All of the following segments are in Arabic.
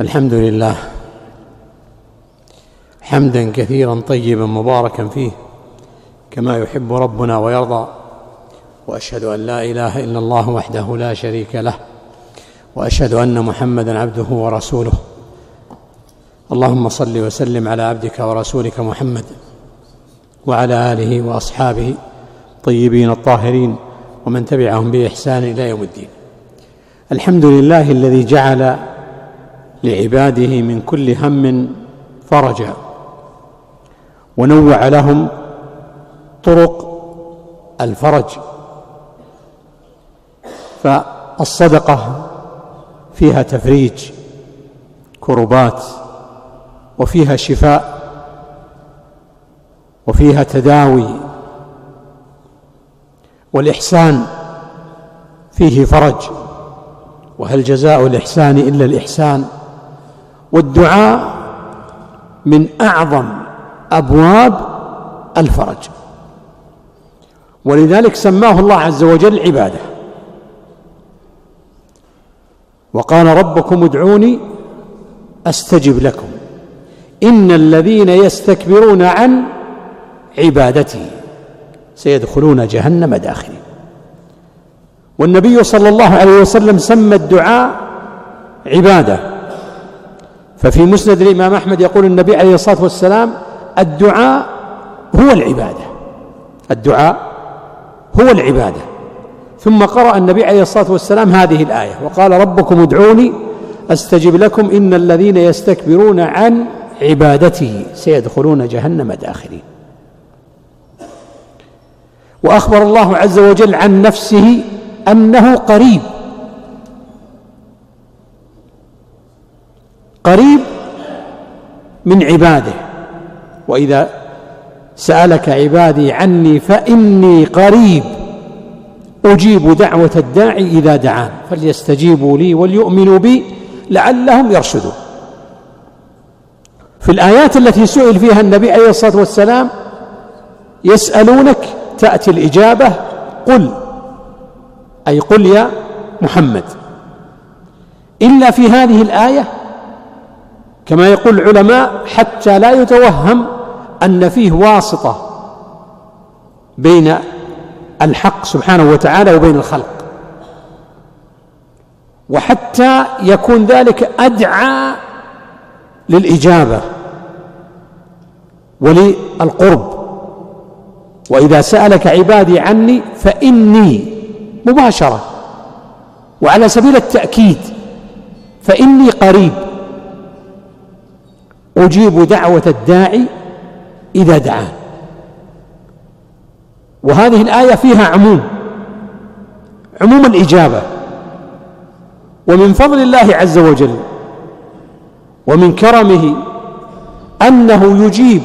الحمد لله. حمدا كثيرا طيبا مباركا فيه كما يحب ربنا ويرضى. وأشهد أن لا إله إلا الله وحده لا شريك له. وأشهد أن محمدا عبده ورسوله. اللهم صل وسلم على عبدك ورسولك محمد وعلى آله وأصحابه الطيبين الطاهرين ومن تبعهم بإحسان إلى يوم الدين. الحمد لله الذي جعل لعباده من كل هم فرجا. ونوع لهم طرق الفرج. فالصدقة فيها تفريج كربات وفيها شفاء وفيها تداوي. والإحسان فيه فرج. وهل جزاء الإحسان إلا الإحسان؟ والدعاء من أعظم أبواب الفرج. ولذلك سماه الله عز وجل عبادة. وقال ربكم ادعوني أستجب لكم. إن الذين يستكبرون عن عبادتي سيدخلون جهنم داخلين. والنبي صلى الله عليه وسلم سمى الدعاء عبادة. ففي مسند الإمام أحمد يقول النبي عليه الصلاة والسلام الدعاء هو العبادة. الدعاء هو العبادة. ثم قرأ النبي عليه الصلاة والسلام هذه الآية وقال ربكم ادعوني أستجب لكم إن الذين يستكبرون عن عبادته سيدخلون جهنم داخلين. وأخبر الله عز وجل عن نفسه أنه قريب. قريب من عباده. وإذا سألك عبادي عني فإني قريب. أجيب دعوة الداعي إذا دعان. فليستجيبوا لي وليؤمنوا بي لعلهم يرشدون. في الآيات التي سئل فيها النبي عليه الصلاة والسلام يسألونك تأتي الإجابة قل أي قل يا محمد. إلا في هذه الآية كما يقول العلماء حتى لا يتوهم أن فيه واسطة بين الحق سبحانه وتعالى وبين الخلق. وحتى يكون ذلك أدعى للإجابة وللقرب. وإذا سألك عبادي عني فإني مباشرة. وعلى سبيل التأكيد فإني قريب. أجيب دعوة الداعي إذا دعان وهذه الآية فيها عموم عموم الإجابة. ومن فضل الله عز وجل ومن كرمه أنه يجيب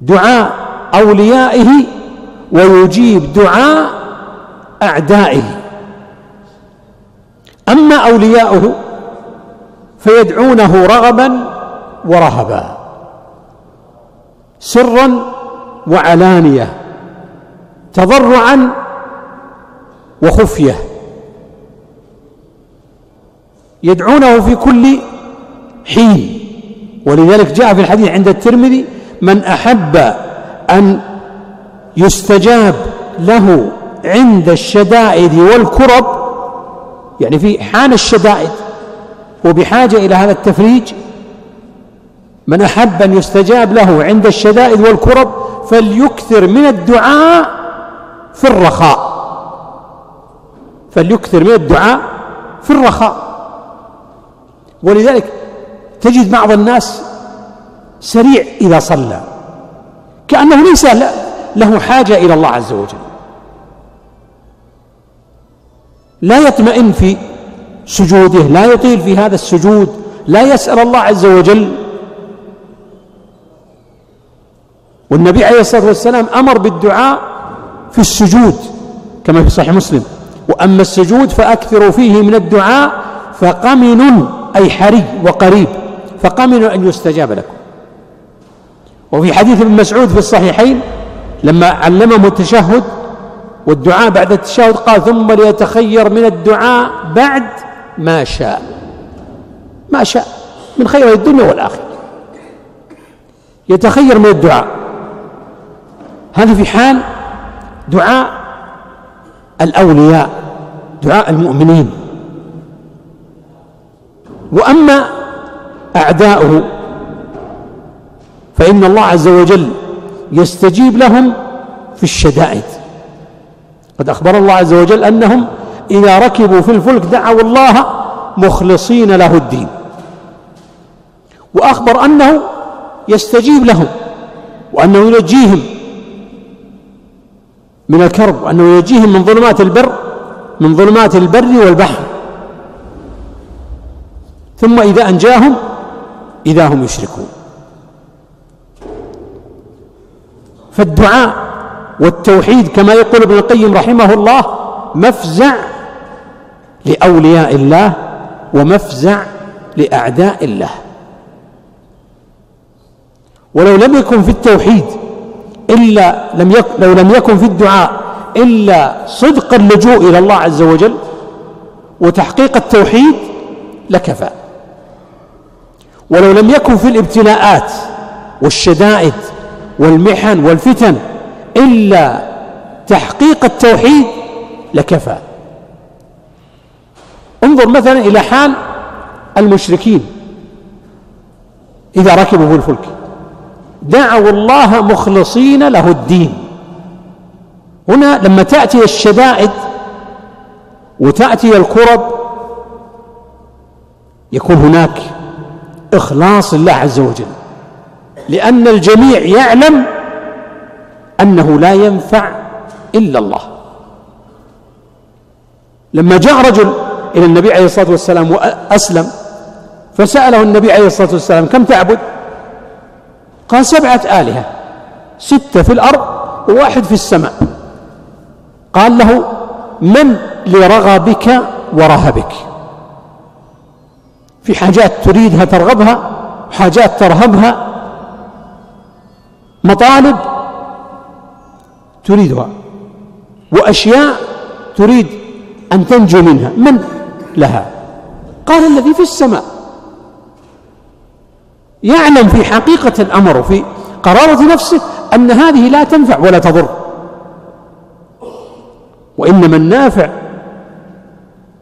دعاء أوليائه ويجيب دعاء أعدائه. أما أولياؤه فيدعونه رغبا ورهبا سرا وعلانية تضرعا وخفية. يدعونه في كل حين ولذلك جاء في الحديث عند الترمذي من أحب أن يستجاب له عند الشدائد والكرب يعني في حان الشدائد هو بحاجة إلى هذا التفريج من أحب أن يستجاب له عند الشدائد والكرب فليكثر من الدعاء في الرخاء. فليكثر من الدعاء في الرخاء. ولذلك تجد بعض الناس سريع إذا صلى كأنه ليس له حاجة إلى الله عز وجل. لا يطمئن في سجوده. لا يطيل في هذا السجود. لا يسأل الله عز وجل. والنبي عليه الصلاة والسلام أمر بالدعاء في السجود كما في صحيح مسلم. وأما السجود فأكثروا فيه من الدعاء فقمن أي حري وقريب فقمن أن يستجاب لكم. وفي حديث ابن مسعود في الصحيحين لما علمهم التشهد والدعاء بعد التشهد قال ثم ليتخير من الدعاء بعد ما شاء. ما شاء. من خير الدنيا والآخرة. يتخير من الدعاء. هذا في حال دعاء الأولياء دعاء المؤمنين؟ وأما أعداؤه فإن الله عز وجل يستجيب لهم في الشدائد. قد أخبر الله عز وجل أنهم إذا ركبوا في الفلك دعوا الله مخلصين له الدين. وأخبر أنه يستجيب لهم وأنه ينجيهم من الكرب وأنه ينجيهم من ظلمات البر من ظلمات البر والبحر. ثم إذا أنجاهم إذا هم يشركون. فالدعاء والتوحيد كما يقول ابن القيم رحمه الله مفزع لأولياء الله ومفزع لأعداء الله. ولو لم يكن في التوحيد إلا لم يكن لو لم يكن في الدعاء إلا صدق اللجوء إلى الله عز وجل وتحقيق التوحيد لكفى. ولو لم يكن في الابتلاءات والشدائد والمحن والفتن إلا تحقيق التوحيد لكفى. انظر مثلا إلى حال المشركين. إذا ركبوا في الفلك. دعوا الله مخلصين له الدين. هنا لما تأتي الشدائد وتأتي الكرب يكون هناك إخلاص لله عز وجل. لأن الجميع يعلم أنه لا ينفع إلا الله. لما جاء رجل إلى النبي عليه الصلاة والسلام وأسلم. فسأله النبي عليه الصلاة والسلام كم تعبد؟ قال سبعة آلهة ستة في الأرض وواحد في السماء. قال له من لرغبك ورهبك؟ في حاجات تريدها ترغبها حاجات ترهبها مطالب تريدها وأشياء تريد أن تنجو منها. من لها. قال الذي في السماء. يعلم في حقيقة الأمر وفي قرارة نفسه أن هذه لا تنفع ولا تضر. وإنما النافع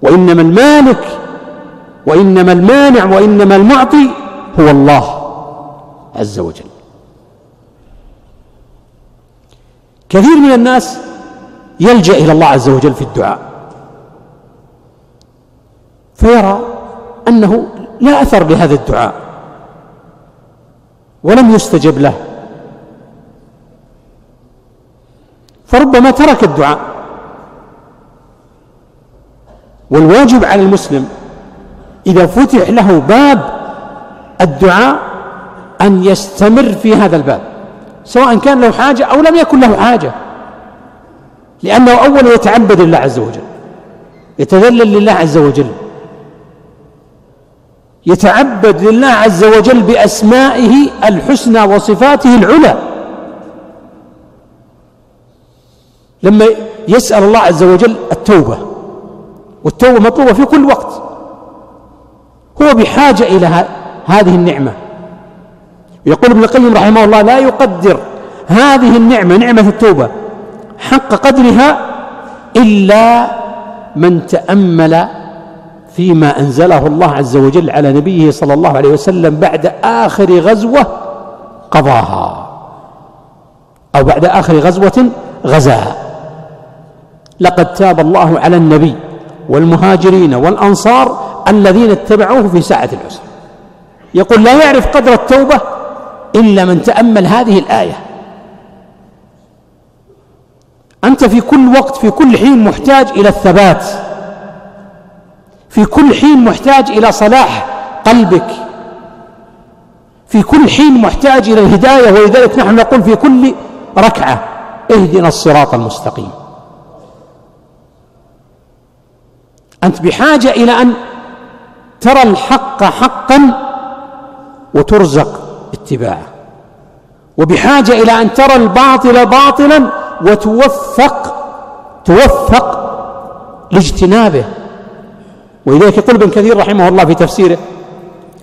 وإنما المالك وإنما المانع وإنما المعطي هو الله عز وجل. كثير من الناس يلجأ إلى الله عز وجل في الدعاء. فيرى أنه لا أثر لهذا الدعاء ولم يستجب له. فربما ترك الدعاء. والواجب على المسلم إذا فتح له باب الدعاء أن يستمر في هذا الباب سواء كان له حاجة أو لم يكن له حاجة لأنه أولا يتعبد لله عز وجل يتذلل لله عز وجل. يتعبد لله عز وجل بأسمائه الحسنى وصفاته العلى. لما يسأل الله عز وجل التوبة والتوبة مطلوبة في كل وقت. هو بحاجة إلى هذه النعمة. يقول ابن القيم رحمه الله لا يقدر هذه النعمة نعمة التوبة حق قدرها إلا من تأمل فيما أنزله الله عز وجل على نبيه صلى الله عليه وسلم بعد آخر غزوة قضاها. أو بعد آخر غزوة غزاها لقد تاب الله على النبي والمهاجرين والأنصار الذين اتبعوه في ساعة العسر. يقول لا يعرف قدر التوبة إلا من تأمل هذه الآية. أنت في كل وقت في كل حين محتاج إلى الثبات. في كل حين محتاج إلى صلاح قلبك. في كل حين محتاج إلى الهداية ولذلك نحن نقول في كل ركعة اهدنا الصراط المستقيم. أنت بحاجة إلى أن ترى الحق حقا وترزق اتباعه. وبحاجة إلى أن ترى الباطل باطلا وتوفق توفق لاجتنابه. ولذلك يقول ابن كثير رحمه الله في تفسيره.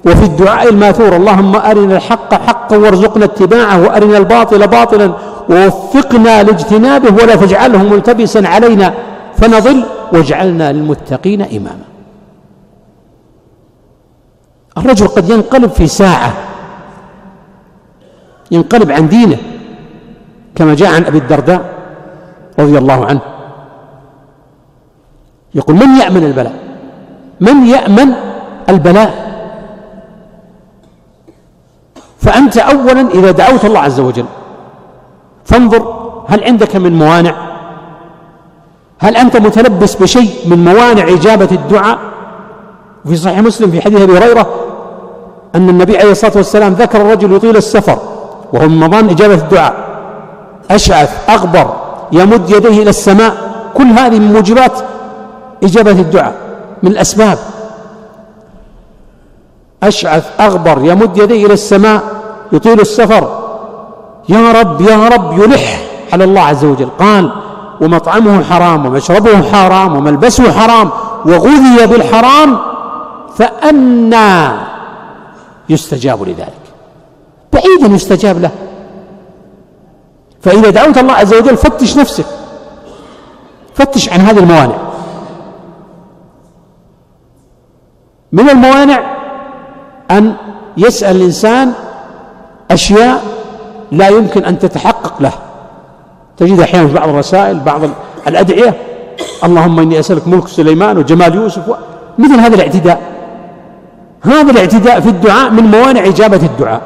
وفي الدعاء الماثور اللهم أرنا الحق حقا وارزقنا اتباعه وأرنا الباطل باطلا ووفقنا لاجتنابه ولا تجعله ملتبسا علينا فنضل واجعلنا للمتقين إماما. الرجل قد ينقلب في ساعة ينقلب عن دينه كما جاء عن أبي الدرداء رضي الله عنه يقول من يأمن البلاء. من يأمن البلاء. فأنت أولا إذا دعوت الله عز وجل فانظر هل عندك من موانع؟ هل أنت متلبس بشيء من موانع إجابة الدعاء؟ في صحيح مسلم في حديث أبي هريرة أن النبي عليه الصلاة والسلام ذكر الرجل يطيل السفر وهو من مضان إجابة الدعاء. أشعث أغبر يمد يديه إلى السماء كل هذه من موجبات إجابة الدعاء. من الأسباب. أشعث أغبر يمد يديه إلى السماء يطيل السفر. يا رب يا رب يلح على الله عز وجل. قال ومطعمه حرام ومشربه حرام وملبسه حرام وغذي بالحرام فأنى يستجاب لذلك. بعيدا يستجاب له. فإذا دعوت الله عز وجل فتش نفسك. فتش عن هذه الموانع. من الموانع أن يسأل الإنسان أشياء لا يمكن أن تتحقق له. تجد أحيانا في بعض الرسائل بعض الأدعية اللهم إني أسألك ملك سليمان وجمال يوسف و... مثل هذا الاعتداء. هذا الاعتداء في الدعاء من موانع إجابة الدعاء.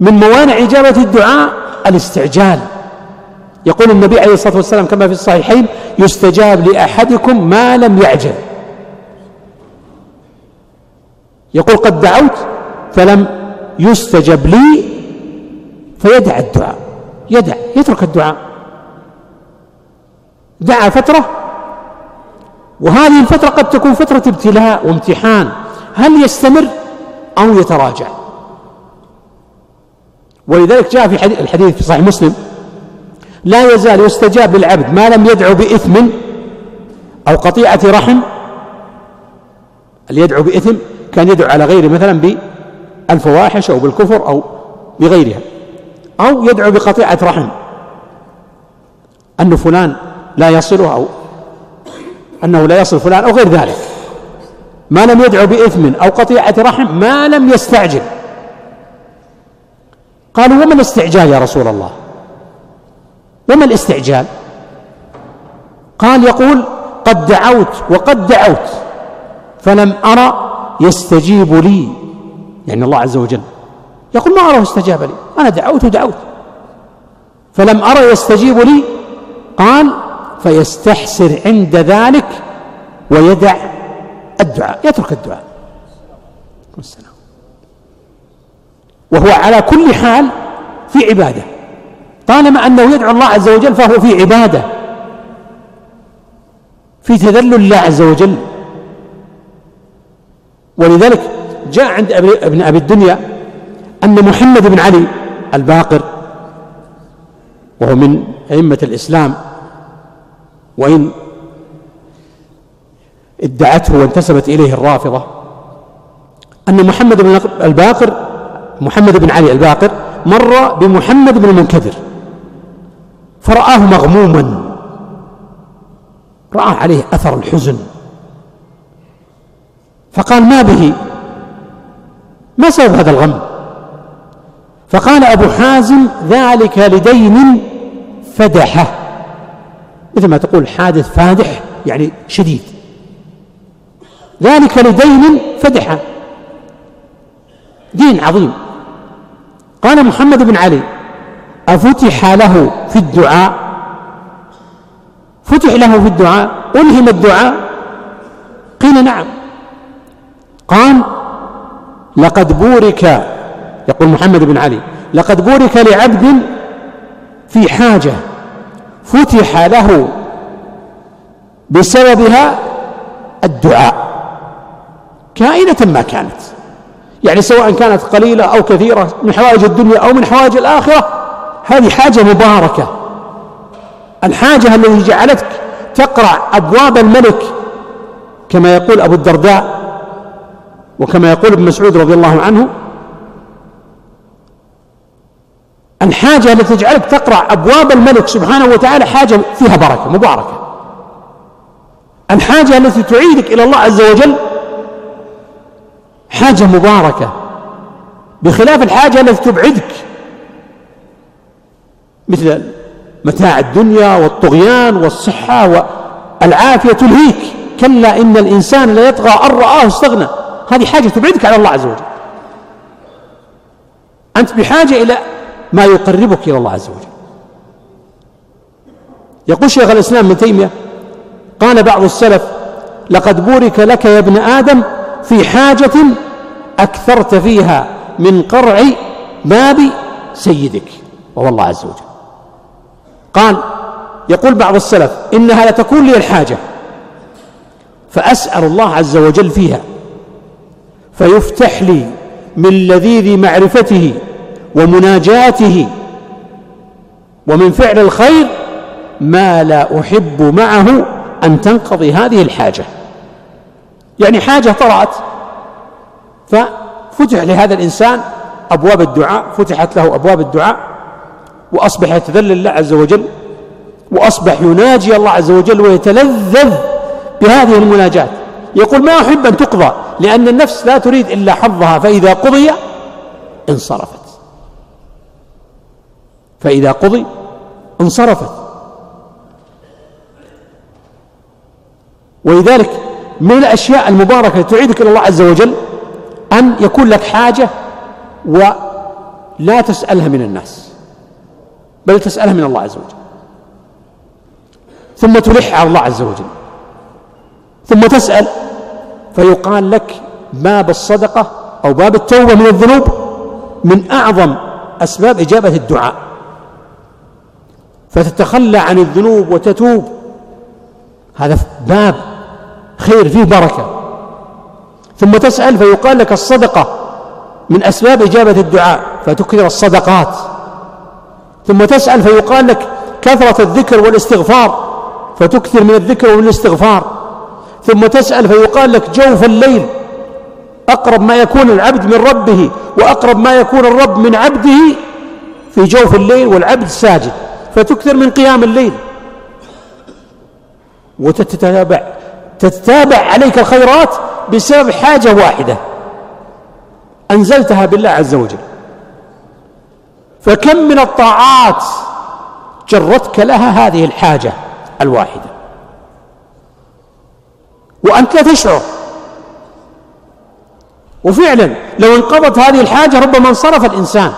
من موانع إجابة الدعاء الاستعجال. يقول النبي عليه الصلاة والسلام كما في الصحيحين يستجاب لأحدكم ما لم يعجل. يقول قد دعوت فلم يستجب لي فيدع الدعاء. يدع يترك الدعاء. دعا فترة وهذه الفترة قد تكون فترة ابتلاء وامتحان. هل يستمر أو يتراجع؟ ولذلك جاء في الحديث في صحيح مسلم لا يزال يستجاب للعبد ما لم يدعو بإثم أو قطيعة رحم. اللي يدعو بإثم؟ كان يدعو على غيره مثلا بالفواحش أو بالكفر أو بغيرها أو يدعو بقطيعة رحم أن فلان لا يصله أو أنه لا يصل فلان أو غير ذلك. ما لم يدعو بإثم أو قطيعة رحم ما لم يستعجل. قالوا وما الاستعجال يا رسول الله؟ وما الاستعجال؟ قال يقول قد دعوت وقد دعوت فلم أرى يستجيب لي. يعني الله عز وجل يقول ما أراه استجاب لي. أنا دعوت ودعوت. فلم أرى يستجيب لي. قال فيستحسر عند ذلك ويدع الدعاء. يترك الدعاء. والسلام وهو على كل حال في عبادة. طالما أنه يدعو الله عز وجل فهو في عبادة. في تذلل الله عز وجل. ولذلك جاء عند ابن أبي الدنيا أن محمد بن علي الباقر وهو من أئمة الإسلام وإن ادعته وانتسبت إليه الرافضة أن محمد بن الباقر محمد بن علي الباقر مر بمحمد بن المنكدر فرآه مغموما رأى عليه أثر الحزن. فقال ما به؟ ما سبب هذا الغم؟ فقال أبو حازم ذلك لدين فدحه. مثل ما تقول حادث فادح يعني شديد. ذلك لدين فدحه. دين عظيم. قال محمد بن علي أفتح له في الدعاء؟ فتح له في الدعاء؟ ألهم الدعاء؟ قيل نعم. قال لقد بورك يقول محمد بن علي لقد بورك لعبد في حاجة فتح له بسببها الدعاء كائنة ما كانت يعني سواء كانت قليلة أو كثيرة من حوائج الدنيا أو من حوائج الآخرة هذه حاجة مباركة الحاجة التي جعلتك تقرع أبواب الملك كما يقول أبو الدرداء وكما يقول ابن مسعود رضي الله عنه الحاجة التي تجعلك تقرأ أبواب الملك سبحانه وتعالى حاجة فيها بركة مباركة. الحاجة التي تعيدك إلى الله عز وجل حاجة مباركة. بخلاف الحاجة التي تبعدك مثل متاع الدنيا والطغيان والصحة والعافية تلهيك. كلا إن الإنسان ليطغى أن رآه استغنى. هذه حاجة تبعدك عن الله عز وجل. أنت بحاجة إلى ما يقربك إلى الله عز وجل. يقول شيخ الإسلام ابن تيمية قال بعض السلف لقد بورك لك يا ابن آدم في حاجة أكثرت فيها من قرع باب سيدك. وهو الله عز وجل. قال يقول بعض السلف إنها لتكون لي الحاجة فأسأل الله عز وجل فيها. فيفتح لي من لذيذ معرفته ومناجاته ومن فعل الخير ما لا أحب معه أن تنقضي هذه الحاجة. يعني حاجة طرأت ففتح لهذا الإنسان أبواب الدعاء فتحت له أبواب الدعاء وأصبح يتذلل الله عز وجل وأصبح يناجي الله عز وجل ويتلذذ بهذه المناجاة. يقول ما أحب أن تقضى لأن النفس لا تريد إلا حظها فإذا قضي انصرفت. فإذا قضي انصرفت. ولذلك من الأشياء المباركة تعيدك إلى الله عز وجل أن يكون لك حاجة ولا تسألها من الناس بل تسألها من الله عز وجل. ثم تلح على الله عز وجل. ثم تسأل فيقال لك باب الصدقة أو باب التوبة من الذنوب من أعظم أسباب إجابة الدعاء. فتتخلى عن الذنوب وتتوب. هذا باب خير فيه بركة. ثم تسأل فيقال لك الصدقة من أسباب إجابة الدعاء فتكثر الصدقات. ثم تسأل فيقال لك كثرة الذكر والاستغفار فتكثر من الذكر والإستغفار. ثم تسأل فيقال لك جوف الليل. أقرب ما يكون العبد من ربه وأقرب ما يكون الرب من عبده في جوف الليل والعبد ساجد. فتكثر من قيام الليل. وتتتابع تتتابع عليك الخيرات بسبب حاجة واحدة. أنزلتها بالله عز وجل. فكم من الطاعات جرتك لها هذه الحاجة الواحدة. وأنت لا تشعر. وفعلا لو انقضت هذه الحاجة ربما انصرف الإنسان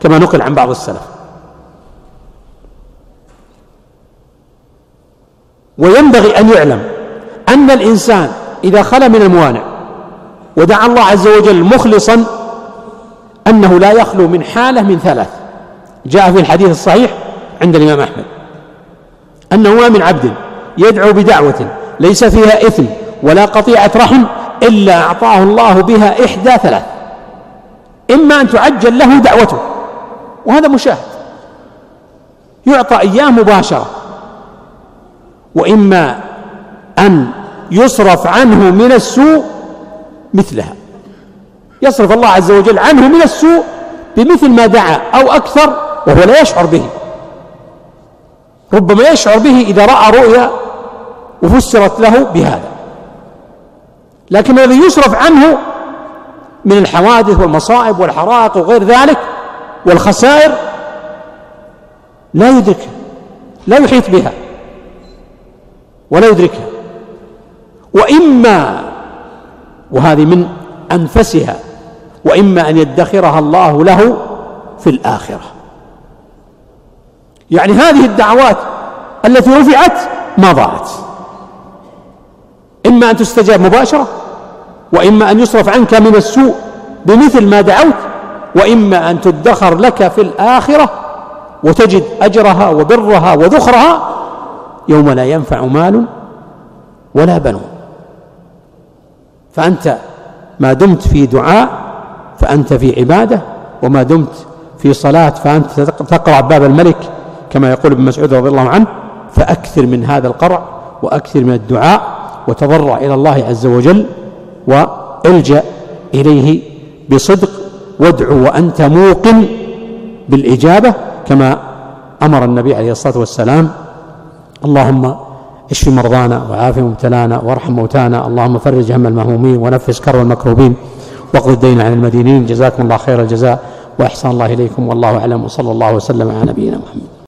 كما نقل عن بعض السلف. وينبغي أن يعلم أن الإنسان إذا خلا من الموانع ودعا الله عز وجل مخلصا أنه لا يخلو من حالة من ثلاث. جاء في الحديث الصحيح عند الإمام أحمد أنه ما من عبد يدعو بدعوة ليس فيها إثم ولا قطيعة رحم إلا أعطاه الله بها إحدى ثلاث. إما أن تعجل له دعوته. وهذا مشاهد. يعطى إياه مباشرة. وإما أن يصرف عنه من السوء مثلها. يصرف الله عز وجل عنه من السوء بمثل ما دعا أو أكثر وهو لا يشعر به. ربما يشعر به إذا رأى رؤيا وفسرت له بهذا. لكن الذي يصرف عنه من الحوادث والمصائب والحرائق وغير ذلك والخسائر لا يدركها لا يحيط بها ولا يدركها. وإما وهذه من أنفسها وإما أن يدخرها الله له في الآخرة. يعني هذه الدعوات التي رفعت ما ضاعت. إما أن تستجاب مباشرة وإما أن يصرف عنك من السوء بمثل ما دعوت وإما أن تدخر لك في الآخرة وتجد أجرها وبرها وذخرها يوم لا ينفع مال ولا بنون. فأنت ما دمت في دعاء فأنت في عبادة وما دمت في صلاة فأنت تقرأ باب الملك كما يقول ابن مسعود رضي الله عنه فأكثر من هذا القرع وأكثر من الدعاء وتضرع إلى الله عز وجل والجأ إليه بصدق وادعو وأنت موقن بالإجابة كما أمر النبي عليه الصلاة والسلام. اللهم اشف مرضانا وعاف مبتلانا وارحم موتانا. اللهم فرج هم المهمومين ونفس كرب المكروبين. واقض الدين عن المدينين. جزاكم الله خير الجزاء. وأحسن الله إليكم والله أعلم. وصلى الله وسلم على نبينا محمد.